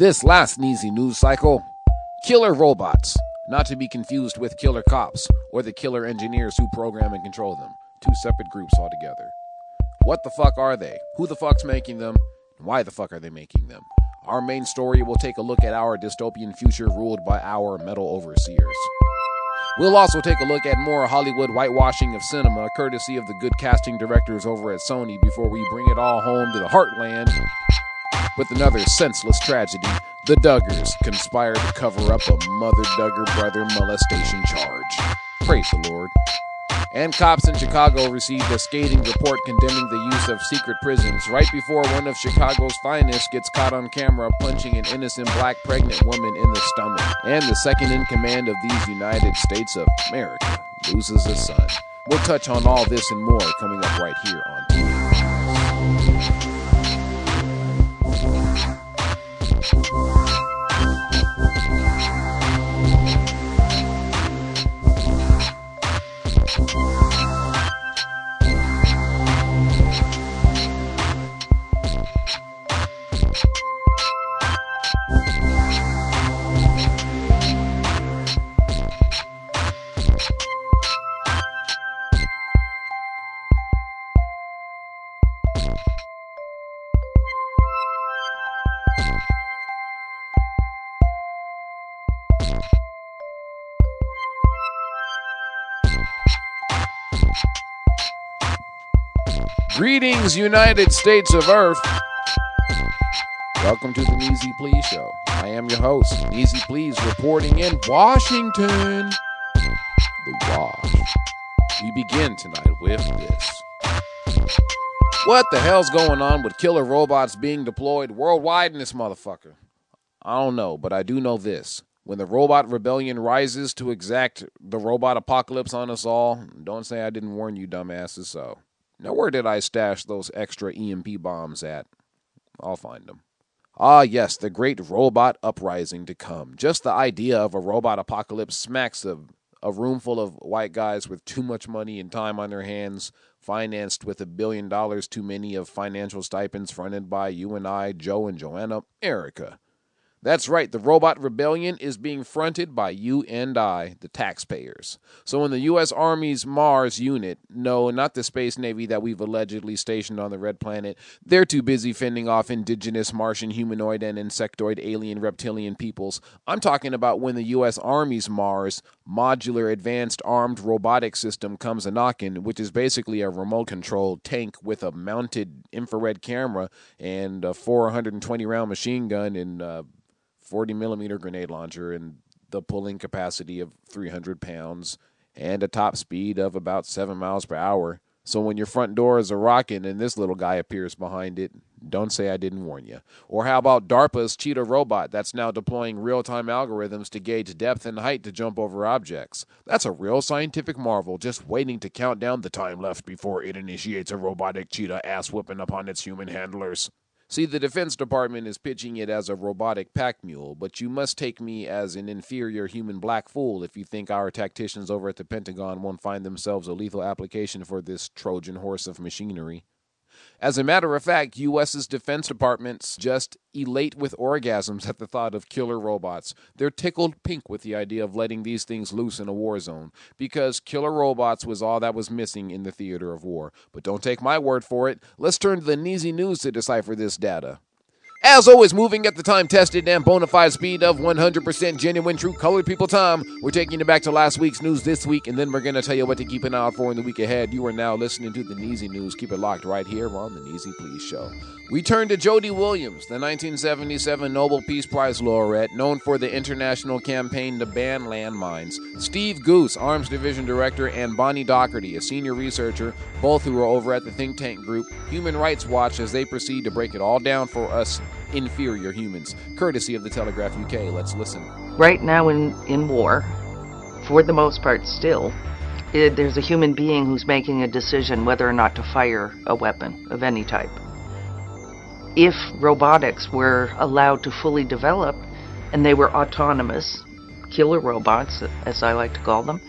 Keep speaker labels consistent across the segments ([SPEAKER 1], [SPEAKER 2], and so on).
[SPEAKER 1] This last Neezie news cycle killer robots, not to be confused with killer cops or the killer engineers who program and control them. Two separate groups altogether. What the fuck are they? Who the fuck's making them? Why the fuck are they making them? Our main story will take a look at our dystopian future ruled by our metal overseers. We'll also take a look at more Hollywood whitewashing of cinema, courtesy of the good casting directors over at Sony, before we bring it all home to the heartland with another senseless tragedy. The Duggars conspire to cover up a mother Duggar brother molestation charge. Praise the Lord. And cops in Chicago received a scathing report condemning the use of secret prisons right before one of Chicago's finest gets caught on camera punching an innocent black pregnant woman in the stomach. And the second in command of these United States of America loses a son. We'll touch on all this and more coming up right here on you Greetings, United States of Earth. Welcome to the Neezie Pleaze Show. I am your host, Neezie Pleaze, reporting in Washington. The Wash. We begin tonight with this. What the hell's going on with killer robots being deployed worldwide in this motherfucker? I don't know, but I do know this. When the robot rebellion rises to exact the robot apocalypse on us all, don't say I didn't warn you, dumbasses, so. Now, where did I stash those extra EMP bombs at? I'll find them. Ah, yes, the great robot uprising to come. Just the idea of a robot apocalypse smacks of a room full of white guys with too much money and time on their hands, financed with a billion dollars too many of financial stipends fronted by you and I, Joe and Joanna, Erica. That's right, the robot rebellion is being fronted by you and I, the taxpayers. So when the U.S. Army's Mars unit, no, not the Space Navy that we've allegedly stationed on the Red Planet, they're too busy fending off indigenous Martian humanoid and insectoid alien reptilian peoples. I'm talking about when the U.S. Army's MAARS modular advanced armed robotic system comes a knocking, which is basically a remote controlled tank with a mounted infrared camera and a 420 round machine gun and uh, 40 millimeter grenade launcher and the pulling capacity of 300 pounds and a top speed of about 7 miles per hour. So when your front door is a rocket and this little guy appears behind it, don't say I didn't warn you. Or how about DARPA's Cheetah robot that's now deploying real time algorithms to gauge depth and height to jump over objects? That's a real scientific marvel just waiting to count down the time left before it initiates a robotic cheetah ass whooping upon its human handlers. See, the Defense Department is pitching it as a robotic pack mule, but you must take me as an inferior human black fool if you think our tacticians over at the Pentagon won't find themselves a lethal application for this Trojan horse of machinery. As a matter of fact, US's Defense Department's just elate with orgasms at the thought of killer robots. They're tickled pink with the idea of letting these things loose in a war zone because killer robots was all that was missing in the theater of war. But don't take my word for it. Let's turn to the Neezie News to decipher this data. As always, moving at the time tested and bona fide speed of 100% genuine, true colored people time. We're taking you back to last week's news this week, and then we're going to tell you what to keep an eye out for in the week ahead. You are now listening to the Neezie News. Keep it locked right here on the Neezie Pleaze Show. We turn to Jody Williams, the 1977 Nobel Peace Prize laureate, known for the international campaign to ban landmines. Steve Goose, Arms Division Director, and Bonnie Docherty, a senior researcher, both who are over at the think tank group Human Rights Watch, as they proceed to break it all down for us inferior humans, courtesy of the Telegraph UK. Let's listen.
[SPEAKER 2] Right now in, in war, for the most part still, it, there's a human being who's making a decision whether or not to fire a weapon of any type. If robotics were allowed to fully develop and they were autonomous, killer robots, as I like to call them,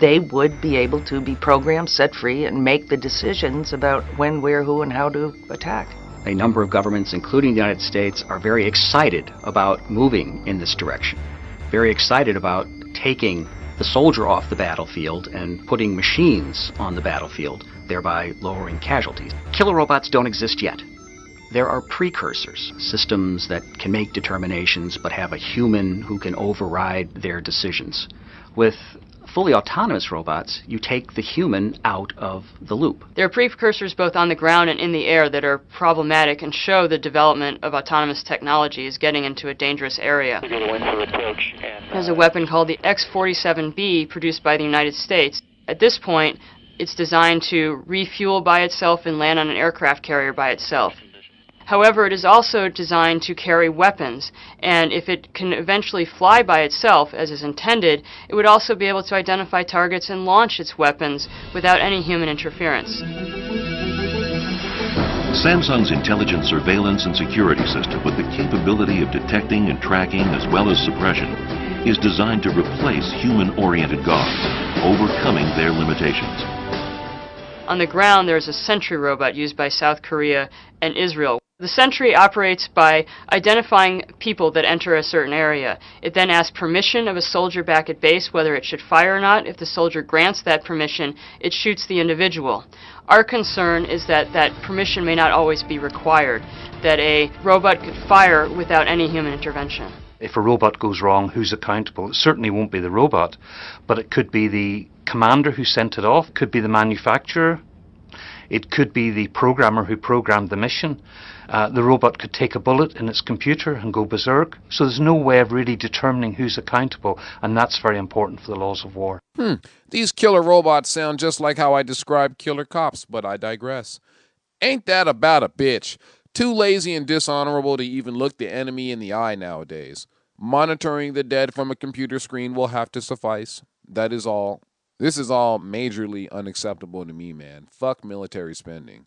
[SPEAKER 2] they would be able to be programmed, set free, and make the decisions about when, where, who, and how to attack.
[SPEAKER 3] A number of governments, including the United States, are very excited about moving in this direction. Very excited about taking the soldier off the battlefield and putting machines on the battlefield, thereby lowering casualties. Killer robots don't exist yet. There are precursors, systems that can make determinations but have a human who can override their decisions. With fully autonomous robots, you take the human out of the loop.
[SPEAKER 4] There are precursors both on the ground and in the air that are problematic and show the development of autonomous technology is getting into a dangerous area. There's a weapon called the X 47B produced by the United States. At this point, it's designed to refuel by itself and land on an aircraft carrier by itself. However, it is also designed to carry weapons, and if it can eventually fly by itself, as is intended, it would also be able to identify targets and launch its weapons without any human interference.
[SPEAKER 5] Samsung's intelligent surveillance and security system with the capability of detecting and tracking as well as suppression is designed to replace human-oriented guards, overcoming their limitations.
[SPEAKER 4] On the ground, there is a sentry robot used by South Korea and Israel. The sentry operates by identifying people that enter a certain area. It then asks permission of a soldier back at base whether it should fire or not. If the soldier grants that permission, it shoots the individual. Our concern is that that permission may not always be required, that a robot could fire without any human intervention.
[SPEAKER 6] If a robot goes wrong, who's accountable? It certainly won't be the robot, but it could be the commander who sent it off, could be the manufacturer, it could be the programmer who programmed the mission. Uh, the robot could take a bullet in its computer and go berserk. So there's no way of really determining who's accountable, and that's very important for the laws of war.
[SPEAKER 1] Hmm. These killer robots sound just like how I describe killer cops, but I digress. Ain't that about a bitch? Too lazy and dishonorable to even look the enemy in the eye nowadays. Monitoring the dead from a computer screen will have to suffice. That is all. This is all majorly unacceptable to me, man. Fuck military spending.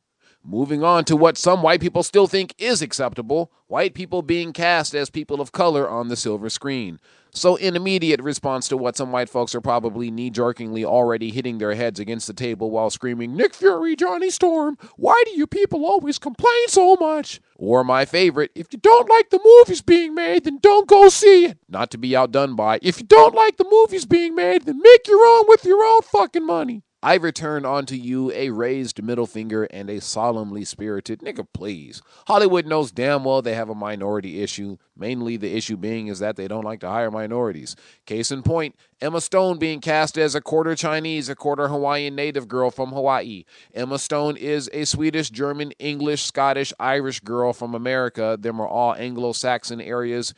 [SPEAKER 1] Moving on to what some white people still think is acceptable white people being cast as people of color on the silver screen. So, in immediate response to what some white folks are probably knee jerkingly already hitting their heads against the table while screaming, Nick Fury, Johnny Storm, why do you people always complain so much? Or my favorite, if you don't like the movies being made, then don't go see it. Not to be outdone by, if you don't like the movies being made, then make your own with your own fucking money. I return unto you a raised middle finger and a solemnly spirited nigga, please. Hollywood knows damn well they have a minority issue. Mainly the issue being is that they don't like to hire minorities. Case in point, Emma Stone being cast as a quarter Chinese, a quarter Hawaiian native girl from Hawaii. Emma Stone is a Swedish, German, English, Scottish, Irish girl from America. Them are all Anglo Saxon areas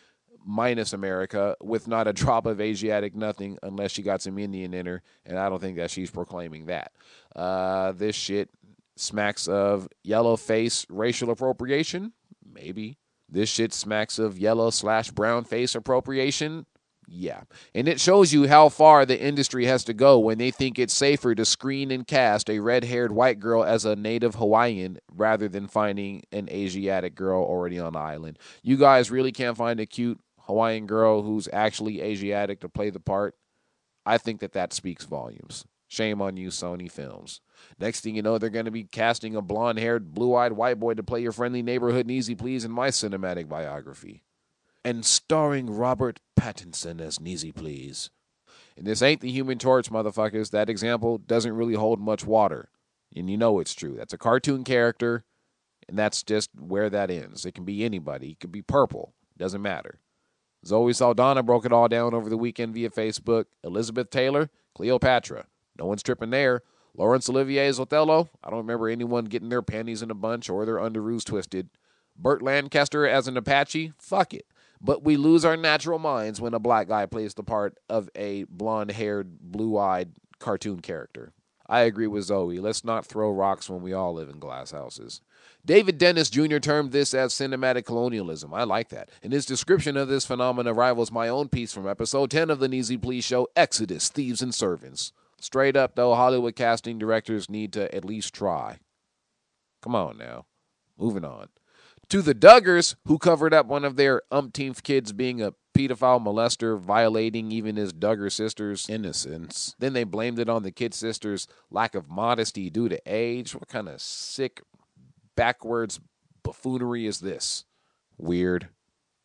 [SPEAKER 1] minus America with not a drop of Asiatic nothing unless she got some Indian in her, and I don't think that she's proclaiming that. Uh, this shit smacks of yellow face racial appropriation, maybe. This shit smacks of yellow slash brown face appropriation. Yeah. And it shows you how far the industry has to go when they think it's safer to screen and cast a red haired white girl as a native Hawaiian rather than finding an Asiatic girl already on the island. You guys really can't find a cute Hawaiian girl who's actually Asiatic to play the part, I think that that speaks volumes. Shame on you, Sony Films. Next thing you know, they're going to be casting a blonde haired, blue eyed white boy to play your friendly neighborhood Easy Please in my cinematic biography. And starring Robert Pattinson as Neezie Pleaze. And this ain't the human torch, motherfuckers. That example doesn't really hold much water. And you know it's true. That's a cartoon character, and that's just where that ends. It can be anybody, it could be purple. Doesn't matter. Zoe Saldana broke it all down over the weekend via Facebook. Elizabeth Taylor, Cleopatra. No one's tripping there. Laurence Olivier's Othello. I don't remember anyone getting their panties in a bunch or their underoos twisted. Burt Lancaster as an Apache. Fuck it. But we lose our natural minds when a black guy plays the part of a blonde haired, blue eyed cartoon character. I agree with Zoe. Let's not throw rocks when we all live in glass houses. David Dennis Jr. termed this as cinematic colonialism. I like that. And his description of this phenomenon rivals my own piece from episode 10 of the Neezie Pleaze show, Exodus, Thieves and Servants. Straight up, though, Hollywood casting directors need to at least try. Come on now. Moving on. To the Duggars, who covered up one of their umpteenth kids being a pedophile molester, violating even his Duggar sister's innocence. Then they blamed it on the kid sister's lack of modesty due to age. What kind of sick backwards buffoonery is this? Weird.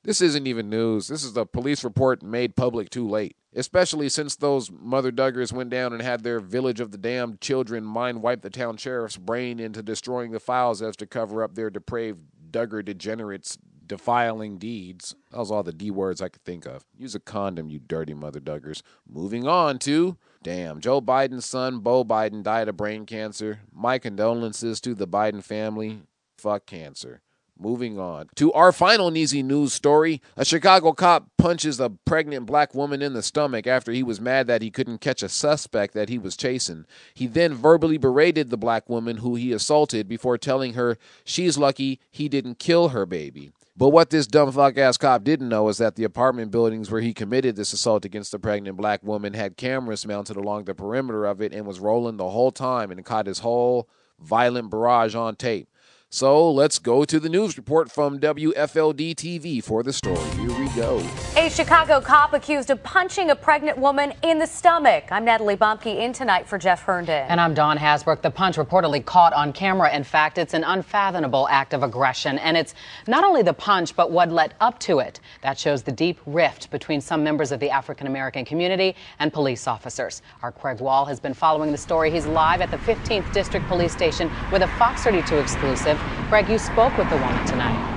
[SPEAKER 1] This isn't even news. This is a police report made public too late, especially since those mother duggers went down and had their village of the damned children mind wipe the town sheriff's brain into destroying the files as to cover up their depraved dugger degenerates defiling deeds. That was all the D words I could think of. Use a condom, you dirty mother duggers. Moving on to damn, Joe Biden's son, Beau Biden, died of brain cancer. My condolences to the Biden family. Fuck cancer. Moving on to our final Neezie news story. A Chicago cop punches a pregnant black woman in the stomach after he was mad that he couldn't catch a suspect that he was chasing. He then verbally berated the black woman who he assaulted before telling her she's lucky he didn't kill her baby. But what this dumb fuck ass cop didn't know is that the apartment buildings where he committed this assault against the pregnant black woman had cameras mounted along the perimeter of it and was rolling the whole time and caught his whole violent barrage on tape. So let's go to the news report from WFLD TV for the story. Here we go.
[SPEAKER 7] A Chicago cop accused of punching a pregnant woman in the stomach. I'm Natalie Bomke in tonight for Jeff Herndon.
[SPEAKER 8] And I'm Dawn Hasbrouck. The punch reportedly caught on camera. In fact, it's an unfathomable act of aggression. And it's not only the punch, but what led up to it. That shows the deep rift between some members of the African American community and police officers. Our Craig Wall has been following the story. He's live at the 15th District Police Station with a Fox 32 exclusive. Craig, you spoke with the woman tonight.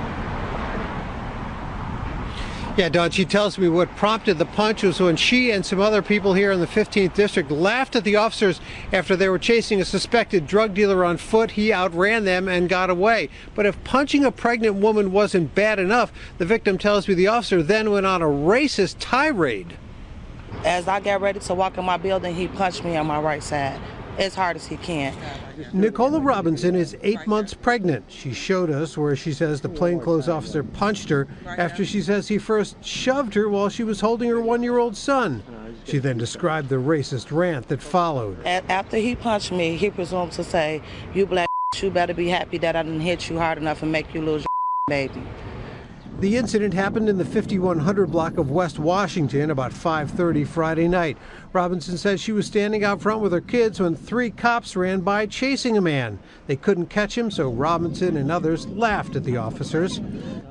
[SPEAKER 9] Yeah, Dawn, she tells me what prompted the punch was when she and some other people here in the 15th District laughed at the officers after they were chasing a suspected drug dealer on foot. He outran them and got away. But if punching a pregnant woman wasn't bad enough, the victim tells me the officer then went on a racist tirade.
[SPEAKER 10] As I got ready to walk in my building, he punched me on my right side as hard as he can.
[SPEAKER 9] Nicola Robinson is eight months pregnant. She showed us where she says the plainclothes officer punched her after she says he first shoved her while she was holding her one year old son. She then described the racist rant that followed.
[SPEAKER 10] After he punched me, he presumed to say, You black, you better be happy that I didn't hit you hard enough and make you lose your baby.
[SPEAKER 9] The incident happened in the 5100 block of West Washington about 5:30 Friday night. Robinson says she was standing out front with her kids when three cops ran by chasing a man. They couldn't catch him, so Robinson and others laughed at the officers.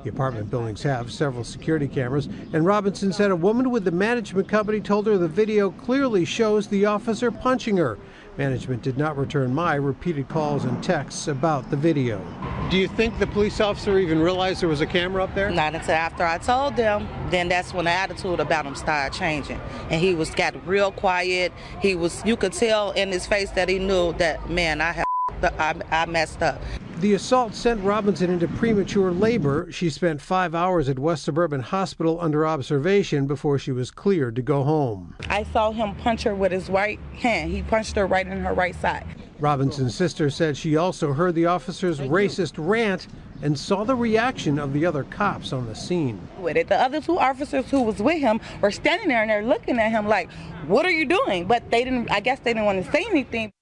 [SPEAKER 9] The apartment buildings have several security cameras, and Robinson said a woman with the management company told her the video clearly shows the officer punching her. Management did not return my repeated calls and texts about the video. Do you think the police officer even realized there was a camera up there?
[SPEAKER 10] Not until after I told them. Then that's when the attitude about him started changing, and he was got real quiet. He was, you could tell in his face that he knew that man, I have, I, I messed up.
[SPEAKER 9] The assault sent Robinson into premature labor. She spent five hours at West Suburban Hospital under observation before she was cleared to go home.
[SPEAKER 10] I saw him punch her with his right hand. He punched her right in her right side.
[SPEAKER 9] Robinson's sister said she also heard the officer's racist rant and saw the reaction of the other cops on the scene.
[SPEAKER 10] With it, the other two officers who was with him were standing there and they're looking at him like, "What are you doing?" But they didn't. I guess they didn't want to say anything.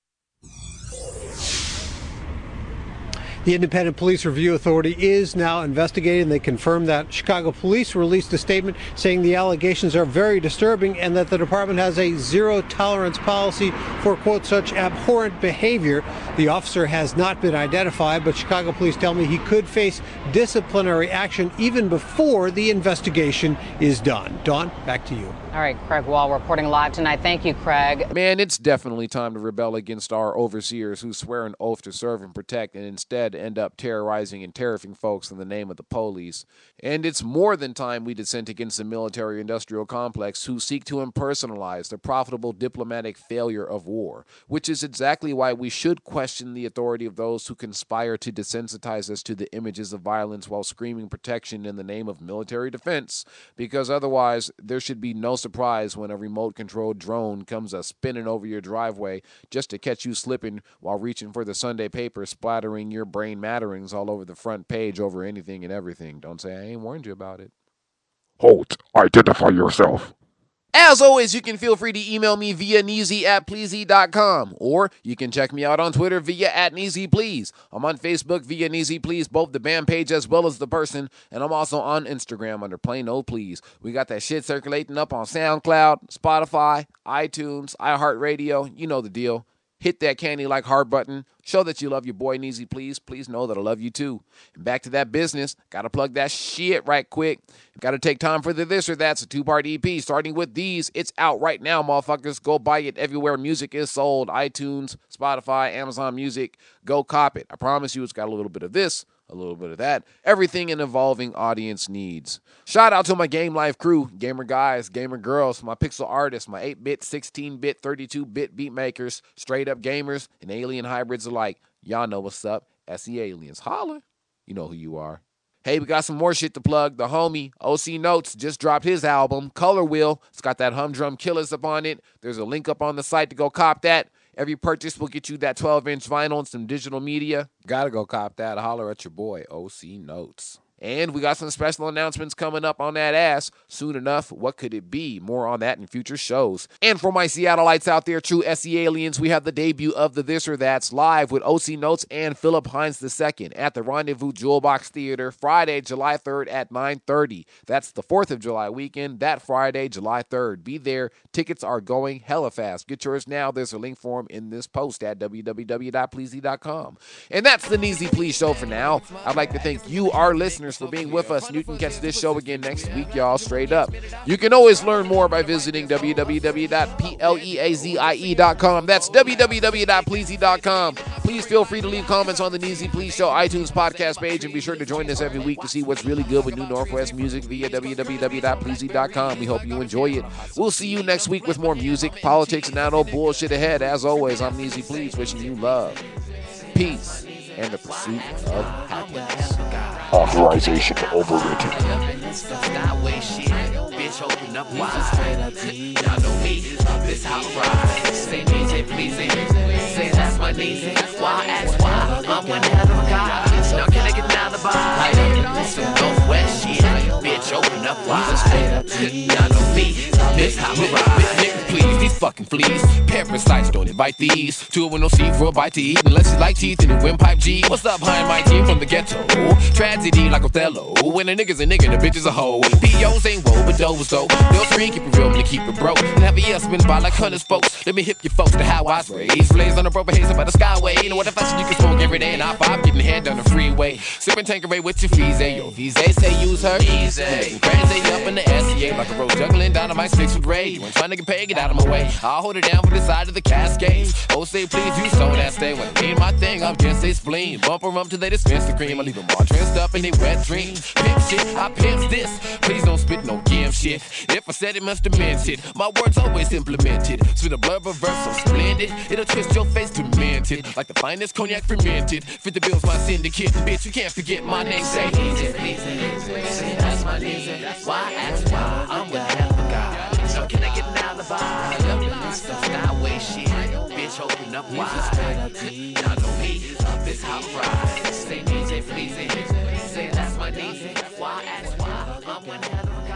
[SPEAKER 9] The Independent Police Review Authority is now investigating. They confirmed that Chicago police released a statement saying the allegations are very disturbing and that the department has a zero tolerance policy for, quote, such abhorrent behavior. The officer has not been identified, but Chicago police tell me he could face disciplinary action even before the investigation is done. Dawn, back to you.
[SPEAKER 8] All right, Craig Wall reporting live tonight. Thank you, Craig.
[SPEAKER 1] Man, it's definitely time to rebel against our overseers who swear an oath to serve and protect and instead end up terrorizing and terrifying folks in the name of the police. And it's more than time we dissent against the military industrial complex who seek to impersonalize the profitable diplomatic failure of war, which is exactly why we should question the authority of those who conspire to desensitize us to the images of violence while screaming protection in the name of military defense, because otherwise there should be no surprise when a remote controlled drone comes a spinning over your driveway just to catch you slipping while reaching for the Sunday paper, splattering your brain matterings all over the front page over anything and everything. Don't say I ain't warned you about it.
[SPEAKER 11] Holt, Identify yourself.
[SPEAKER 1] As always, you can feel free to email me via neasy at pleasy.com, or you can check me out on Twitter via at neasyplease. I'm on Facebook via neasyplease, both the band page as well as the person, and I'm also on Instagram under plain old please. We got that shit circulating up on SoundCloud, Spotify, iTunes, iHeartRadio. You know the deal. Hit that candy like heart button. Show that you love your boy Neezie, please. Please know that I love you too. And back to that business. Gotta plug that shit right quick. Gotta take time for the this or that's a two part EP. Starting with these, it's out right now, motherfuckers. Go buy it everywhere music is sold iTunes, Spotify, Amazon Music. Go cop it. I promise you, it's got a little bit of this a little bit of that. Everything an evolving audience needs. Shout out to my Game Life crew, gamer guys, gamer girls, my pixel artists, my 8 bit, 16 bit, 32 bit beat makers, straight up gamers, and alien hybrids alike. Y'all know what's up. SE Aliens. Holler. You know who you are. Hey, we got some more shit to plug. The homie OC Notes just dropped his album, Color Wheel. It's got that humdrum killers up on it. There's a link up on the site to go cop that. Every purchase will get you that 12 inch vinyl and some digital media. Gotta go cop that. Holler at your boy, OC Notes. And we got some special announcements coming up on that ass soon enough. What could it be? More on that in future shows. And for my Seattleites out there, true SE aliens, we have the debut of the This or That's live with OC Notes and Philip Hines II at the Rendezvous Jewel Box Theater Friday, July 3rd at 9:30. That's the 4th of July weekend. That Friday, July 3rd. Be there. Tickets are going hella fast. Get yours now. There's a link for them in this post at www.pleazie.com. And that's the Neezie Pleaze show for now. I'd like to thank you, our listeners for being with us. Can catch this show again next week, y'all, straight up. You can always learn more by visiting www.pleazie.com. That's www.pleazie.com. Please feel free to leave comments on the Neezie Pleaze Show iTunes podcast page and be sure to join us every week to see what's really good with New Northwest music via www.pleazie.com. We hope you enjoy it. We'll see you next week with more music, politics, and that old bullshit ahead. As always, I'm Neezie Pleaze, wishing you love, peace, and the pursuit of happiness.
[SPEAKER 11] Authorization overwritten.
[SPEAKER 12] Bitch, open up wide. Say DJ, please, say that's my. Why ask why? I'm one hell of a guy. Now can I get. Bitch, open up wide.
[SPEAKER 1] Please, these fucking fleas. Parasites don't invite these. Two with no seat for a bite to eat unless you like teeth in the windpipe G. What's up, hi, my team from the ghetto? Tragedy like Othello. When a nigga's a nigga, the bitch is a hoe. POs ain't woe, but those though. They'll screen, keep it real, and keep it broke. A year spin by like hundreds folks. Let me hip you folks to how I was raised. Blaze on a proper haze about the skyway. You know what the fashion you can smoke every day and I five getting head down the freeway. Sipping Tanqueray with your fees, eh? Yo, fees, they say use her. Easy. Crazy up in the SCA like a rose juggling dynamite sticks with. You ain't trying to get paid, get out of my way. I'll hold it down for the side of the cascade. Oh, say please, you so that stay. When I mean my thing, I'm just a spleen. Bumper up till they dispense the cream. I leave them all dressed up in they wet dreams. Pimp shit, I pimp this. Please don't spit no gim shit. If I said it, must have meant it. My words always implemented. Spit a blurb of verse so splendid. It'll twist your face to demented. Like the finest cognac fermented. Fit the bills, my syndicate. Bitch, you can't forget my name. Say
[SPEAKER 12] easy, please, say that's my name. Why ask why? I'm with hell of a guy. So can I get an alibi? Some skyway shit. Bitch, open up wide. Y'all know me, this how I ride. Say DJ, please, say that's my name. Why?